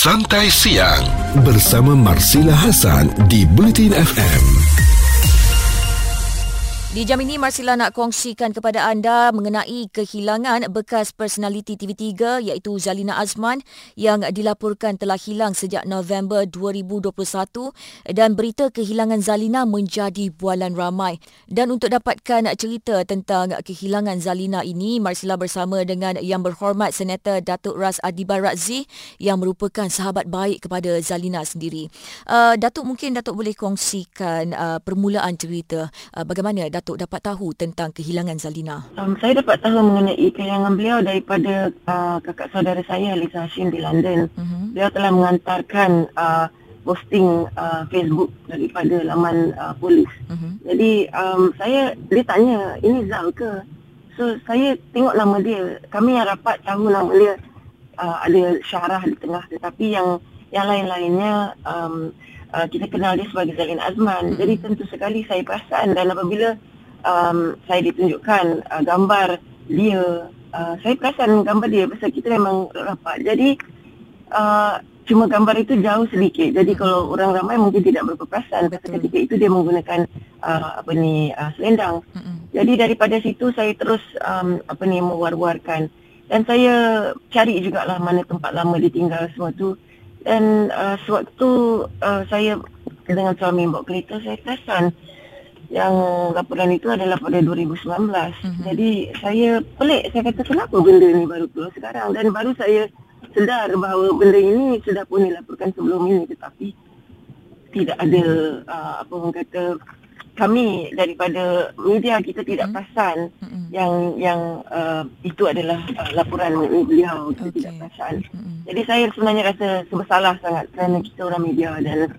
Santai Siang bersama Marsila Hasan di Bulletin FM. Di jam ini Marsila nak kongsikan kepada anda mengenai kehilangan bekas personaliti TV3 iaitu Zalina Azman yang dilaporkan telah hilang sejak November 2021 dan berita kehilangan Zalina menjadi bualan ramai. Dan untuk dapatkan cerita tentang kehilangan Zalina ini, Marsila bersama dengan Yang Berhormat Senator Datuk Ras Adiba Razzi yang merupakan sahabat baik kepada Zalina sendiri. Uh, Datuk mungkin Datuk boleh kongsikan uh, permulaan cerita uh, bagaimana Datuk dapat tahu tentang kehilangan Zalina? Um, saya dapat tahu mengenai kehilangan beliau daripada uh, kakak saudara saya Lisa Hashim di London. Uh-huh. Beliau telah mengantarkan uh, posting uh, Facebook daripada laman uh, polis. Uh-huh. Jadi um, saya dia tanya ini Zal ke? So saya tengok nama dia. Kami yang rapat tahu nama dia uh, ada syarah di tengah tetapi yang yang lain-lainnya um, uh, kita kenal dia sebagai Zalin Azman. Mm-hmm. Jadi tentu sekali saya perasan dan apabila um, saya ditunjukkan uh, gambar dia, uh, saya perasan gambar dia pasal kita memang rapat. Jadi uh, cuma gambar itu jauh sedikit. Jadi kalau orang ramai mungkin tidak berperasan pasal ketika itu dia menggunakan uh, apa ni uh, selendang. Mm-hmm. Jadi daripada situ saya terus um, apa ni mewar-warkan dan saya cari juga lah mana tempat lama dia tinggal semua tu dan uh, sewaktu uh, saya dengan suami bawa kereta saya perasan yang laporan itu adalah pada 2019. Mm-hmm. Jadi saya pelik saya kata kenapa benda ni baru keluar sekarang dan baru saya sedar bahawa benda ini sudah pun dilaporkan sebelum ini tetapi tidak ada uh, apa orang kata kami daripada media kita tidak mm-hmm. perasan mm-hmm. yang yang uh, itu adalah uh, laporan beliau kita okay. tidak perasan. Mm-hmm. Jadi saya sebenarnya rasa bersalah sangat kerana kita orang media dan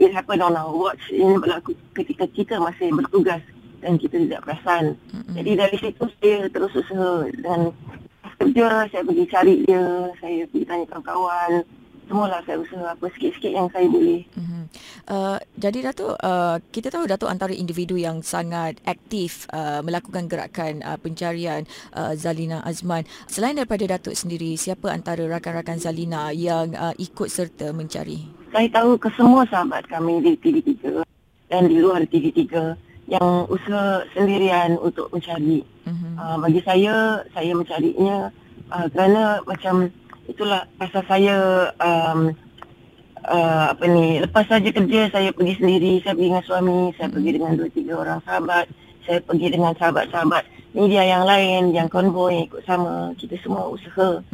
it happened on our watch. Ini berlaku ketika kita masih bertugas dan kita tidak perasan. Mm-hmm. Jadi dari situ saya terus usaha dan kerja saya pergi cari dia, saya pergi tanya kawan-kawan semualah saya usaha apa sikit-sikit yang saya boleh. Mm-hmm. Uh, jadi Datuk, uh, kita tahu Datuk antara individu yang sangat aktif uh, melakukan gerakan uh, pencarian uh, Zalina Azman. Selain daripada Datuk sendiri, siapa antara rakan-rakan Zalina yang uh, ikut serta mencari? Saya tahu kesemua sahabat kami di TV3 dan di luar TV3 yang usaha sendirian untuk mencari. Mm-hmm. Uh, bagi saya, saya mencarinya uh, kerana macam itulah pasal saya um, uh, apa ni lepas saja kerja saya pergi sendiri saya pergi dengan suami saya pergi dengan dua tiga orang sahabat saya pergi dengan sahabat-sahabat media yang lain yang konvoy ikut sama kita semua usaha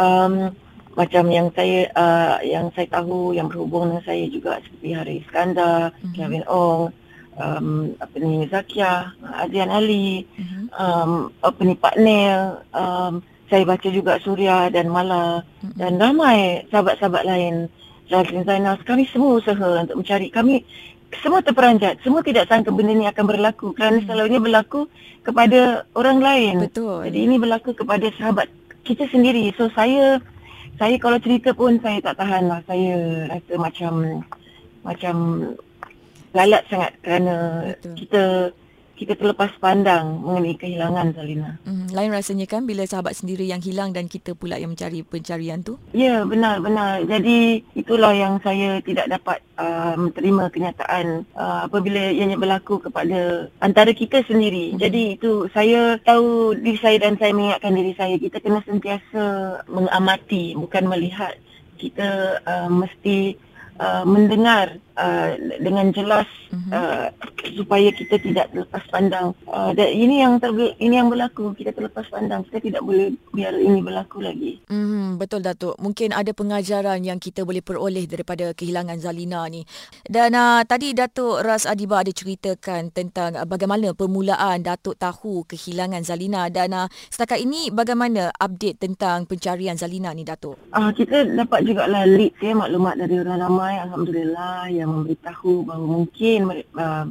um, macam yang saya uh, yang saya tahu yang berhubung dengan saya juga seperti Hari Iskandar, mm-hmm. Kevin Ong, um, apa ni Zakia, Azian Ali, mm-hmm. um, apa ni Pak Neil, um, saya baca juga Surya dan Mala hmm. dan ramai sahabat-sahabat lain Jazlin Zainal kami semua usaha untuk mencari. Kami semua terperanjat. Semua tidak sangka benda ini akan berlaku kerana hmm. selalunya berlaku kepada orang lain. Betul. Jadi ini berlaku kepada sahabat kita sendiri. So saya saya kalau cerita pun saya tak tahan lah. Saya rasa macam macam lalat sangat kerana betul. kita kita terlepas pandang mengenai kehilangan Zalina. Hmm, lain rasanya kan bila sahabat sendiri yang hilang dan kita pula yang mencari pencarian tu? Ya, benar, benar. Jadi itulah yang saya tidak dapat uh, menerima kenyataan uh, apabila ianya berlaku kepada antara kita sendiri. Hmm. Jadi itu saya tahu diri saya dan saya mengingatkan diri saya kita kena sentiasa mengamati bukan melihat. Kita uh, mesti uh, mendengar uh, dengan jelas uh-huh. uh, supaya kita tidak terlepas pandang uh, dan ini yang ter- ini yang berlaku kita terlepas pandang kita tidak boleh biar ini berlaku lagi. Hmm betul Datuk. Mungkin ada pengajaran yang kita boleh peroleh daripada kehilangan Zalina ni. Dan uh, tadi Datuk Ras Adiba ada ceritakan tentang uh, bagaimana permulaan Datuk tahu kehilangan Zalina dan uh, setakat ini bagaimana update tentang pencarian Zalina ni Datuk? uh, kita dapat juga lah lead ya maklumat dari orang ramai alhamdulillah yang memberitahu bahawa mungkin uh,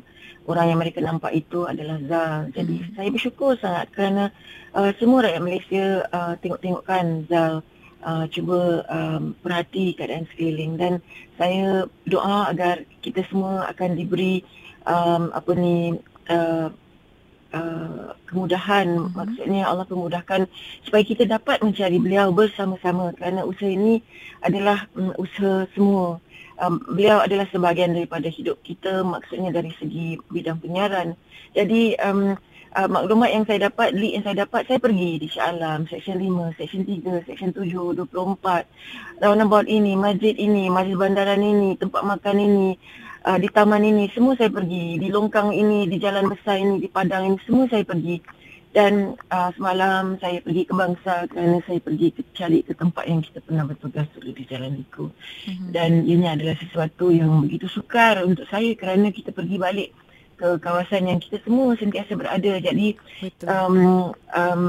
orang yang mereka nampak itu adalah Zal. Jadi hmm. saya bersyukur sangat kerana uh, semua rakyat Malaysia uh, tengok-tengokkan Zal uh, cuba um, perhati keadaan sekeliling dan saya doa agar kita semua akan diberi um, apa ni uh, uh, kemudahan uh-huh. maksudnya Allah pemudahkan supaya kita dapat mencari beliau bersama-sama kerana usaha ini adalah um, usaha semua um, beliau adalah sebahagian daripada hidup kita maksudnya dari segi bidang penyiaran jadi um, uh, maklumat yang saya dapat, lead yang saya dapat, saya pergi di Shah Alam, Seksyen 5, Seksyen 3, Seksyen 7, 24, roundabout ini, masjid ini, masjid bandaran ini, tempat makan ini, uh, di taman ini, semua saya pergi. Di longkang ini, di jalan besar ini, di padang ini, semua saya pergi. Dan uh, semalam saya pergi ke bangsa kerana saya pergi ke, cari ke tempat yang kita pernah bertugas dulu di Jalan Liku. Mm-hmm. Dan ini adalah sesuatu yang begitu sukar untuk saya kerana kita pergi balik ke kawasan yang kita semua sentiasa berada. Jadi um, um,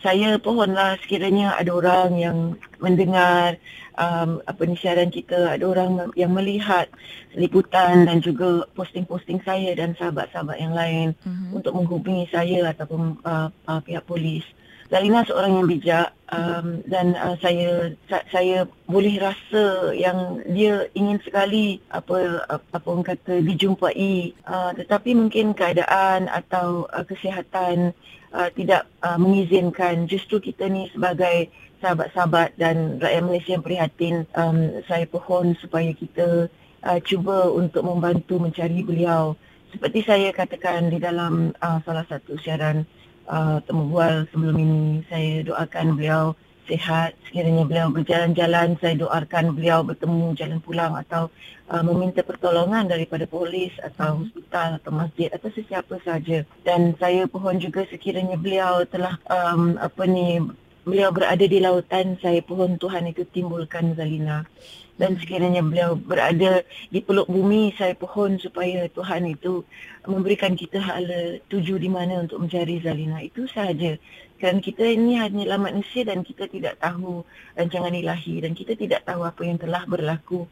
saya pohonlah sekiranya ada orang yang mendengar um, apa ni siaran kita, ada orang yang melihat liputan dan juga posting-posting saya dan sahabat-sahabat yang lain uh-huh. untuk menghubungi saya ataupun uh, uh, pihak polis. Zalina seorang yang bijak um, dan uh, saya sa- saya boleh rasa yang dia ingin sekali apa apa orang kata dijumpai uh, tetapi mungkin keadaan atau uh, kesihatan uh, tidak uh, mengizinkan. Justru kita ni sebagai sahabat-sahabat dan rakyat Malaysia yang prihatin um, saya pohon supaya kita uh, cuba untuk membantu mencari beliau. Seperti saya katakan di dalam uh, salah satu siaran uh, temu bual sebelum ini. Saya doakan beliau sihat. Sekiranya beliau berjalan-jalan, saya doakan beliau bertemu jalan pulang atau uh, meminta pertolongan daripada polis atau hospital atau masjid atau sesiapa saja. Dan saya pohon juga sekiranya beliau telah um, apa ni beliau berada di lautan, saya pohon Tuhan itu timbulkan Zalina. Dan sekiranya beliau berada di peluk bumi saya pohon supaya Tuhan itu memberikan kita hala tuju di mana untuk mencari Zalina. Itu sahaja. Kerana kita ini hanyalah manusia dan kita tidak tahu rancangan ilahi dan kita tidak tahu apa yang telah berlaku.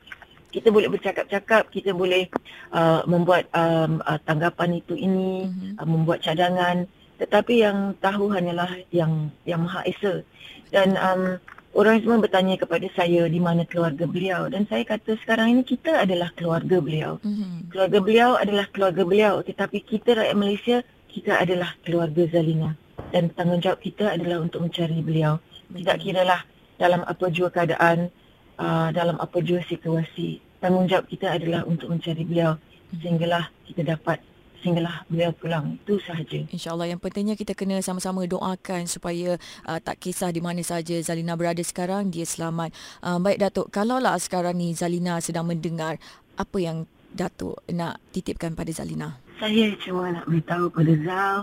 Kita boleh bercakap-cakap kita boleh uh, membuat um, uh, tanggapan itu ini mm-hmm. uh, membuat cadangan tetapi yang tahu hanyalah yang yang Maha Esa. Dan um, orang semua bertanya kepada saya di mana keluarga beliau. Dan saya kata sekarang ini kita adalah keluarga beliau. Mm-hmm. Keluarga beliau adalah keluarga beliau. Tetapi kita rakyat Malaysia kita adalah keluarga Zalina. Dan tanggungjawab kita adalah untuk mencari beliau. Tidak kira lah dalam apa jua keadaan, uh, dalam apa jua situasi, tanggungjawab kita adalah untuk mencari beliau. Sehinggalah kita dapat sehinggalah beliau pulang. Itu sahaja. Insyaallah. Yang pentingnya kita kena sama-sama doakan supaya uh, tak kisah di mana saja Zalina berada sekarang dia selamat. Uh, baik datuk. Kalaulah sekarang ni Zalina sedang mendengar apa yang datuk nak titipkan pada Zalina. Saya cuma nak beritahu pada Zal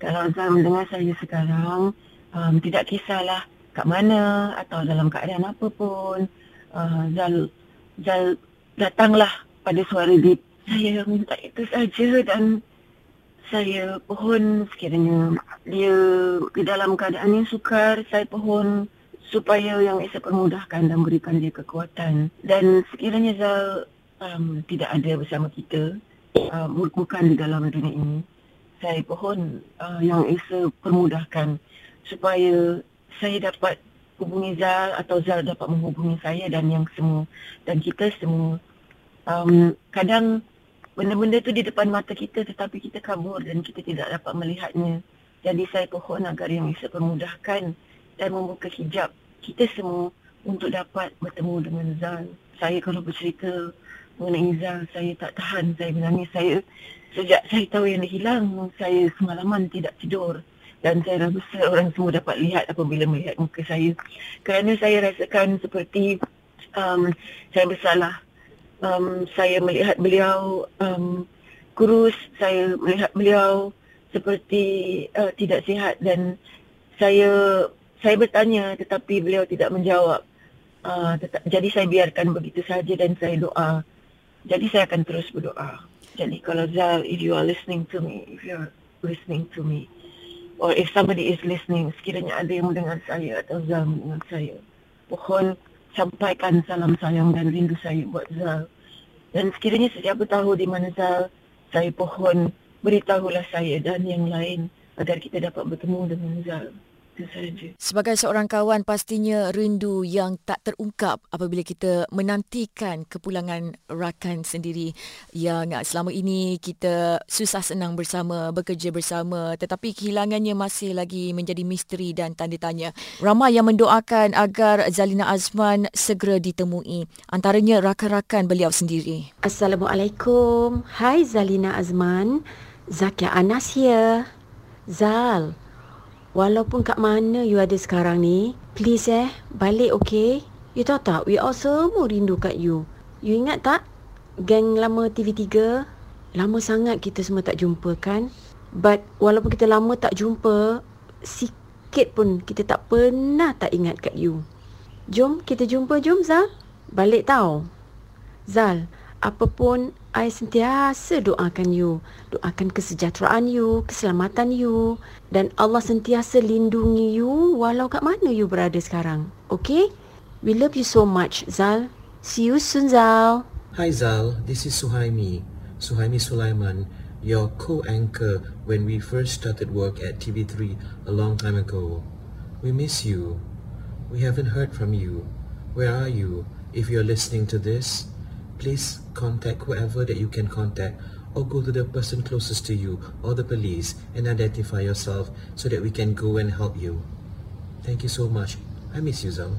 kalau Zal mendengar saya sekarang um, tidak kisahlah kat mana atau dalam keadaan apa pun. Uh, Zal Zal datanglah pada suara di saya minta itu saja dan saya pohon sekiranya dia di dalam keadaan yang sukar saya pohon supaya yang Esa permudahkan dan berikan dia kekuatan. Dan sekiranya Zal um, tidak ada bersama kita uh, bukan di dalam dunia ini saya pohon uh, yang Esa permudahkan supaya saya dapat hubungi Zal atau Zal dapat menghubungi saya dan yang semua dan kita semua. Um, kadang benda-benda tu di depan mata kita tetapi kita kabur dan kita tidak dapat melihatnya. Jadi saya pohon agar yang bisa permudahkan dan membuka hijab kita semua untuk dapat bertemu dengan Zal. Saya kalau bercerita mengenai Zal, saya tak tahan. Saya menangis. Saya sejak saya tahu yang dia hilang, saya semalaman tidak tidur. Dan saya rasa orang semua dapat lihat apabila melihat muka saya. Kerana saya rasakan seperti um, saya bersalah um, saya melihat beliau um, kurus, saya melihat beliau seperti uh, tidak sihat dan saya saya bertanya tetapi beliau tidak menjawab. Uh, tetap, jadi saya biarkan begitu saja dan saya doa. Jadi saya akan terus berdoa. Jadi kalau Zal, if you are listening to me, if you are listening to me, or if somebody is listening, sekiranya ada yang mendengar saya atau Zal mendengar saya, pohon sampaikan salam sayang dan rindu saya buat Zal. Dan sekiranya sesiapa tahu di mana Zal, saya pohon beritahulah saya dan yang lain agar kita dapat bertemu dengan Zal. Itu saja. Sebagai seorang kawan pastinya rindu yang tak terungkap apabila kita menantikan kepulangan rakan sendiri yang selama ini kita susah senang bersama, bekerja bersama tetapi kehilangannya masih lagi menjadi misteri dan tanda tanya. Ramai yang mendoakan agar Zalina Azman segera ditemui antaranya rakan-rakan beliau sendiri. Assalamualaikum. Hai Zalina Azman. Zakia Anas here. Zal, walaupun kat mana you ada sekarang ni, please eh, balik okay? You tahu tak, we all semua rindu kat you. You ingat tak, geng lama TV3? Lama sangat kita semua tak jumpa kan? But walaupun kita lama tak jumpa, sikit pun kita tak pernah tak ingat kat you. Jom kita jumpa, jom Zal. Balik tau. Zal, apapun I sentiasa doakan you. Doakan kesejahteraan you, keselamatan you. Dan Allah sentiasa lindungi you walau kat mana you berada sekarang. Okay? We love you so much, Zal. See you soon, Zal. Hi, Zal. This is Suhaimi. Suhaimi Sulaiman, your co-anchor when we first started work at TV3 a long time ago. We miss you. We haven't heard from you. Where are you? If you're listening to this, please contact whoever that you can contact or go to the person closest to you or the police and identify yourself so that we can go and help you. Thank you so much. I miss you, Zal.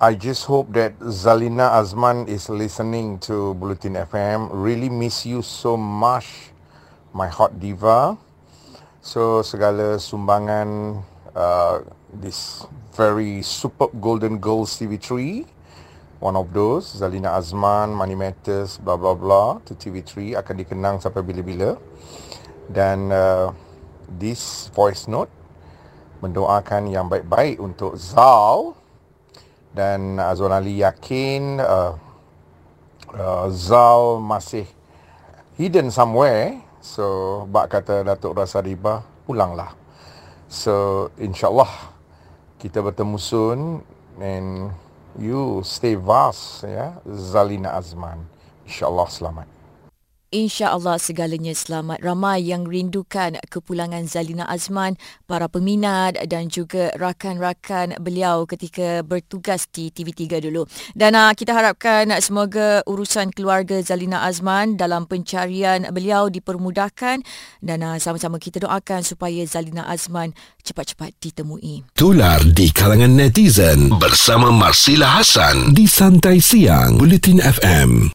I just hope that Zalina Azman is listening to Bulletin FM. Really miss you so much, my hot diva. So segala sumbangan uh, this very superb Golden Girls TV3 one of those Zalina Azman Money Matters bla bla bla to TV3 akan dikenang sampai bila-bila. Dan uh, this voice note mendoakan yang baik-baik untuk Zal dan Azwan Ali yakin uh, uh, Zal masih hidden somewhere. So bak kata Datuk Rasa Riba pulanglah. So insyaallah kita bertemu soon and you stay vast ya Zalina Azman. Insyaallah selamat InsyaAllah segalanya selamat. Ramai yang rindukan kepulangan Zalina Azman, para peminat dan juga rakan-rakan beliau ketika bertugas di TV3 dulu. Dan uh, kita harapkan semoga urusan keluarga Zalina Azman dalam pencarian beliau dipermudahkan dan uh, sama-sama kita doakan supaya Zalina Azman cepat-cepat ditemui. Tular di kalangan netizen bersama Marsila Hasan di Santai Siang Bulletin FM.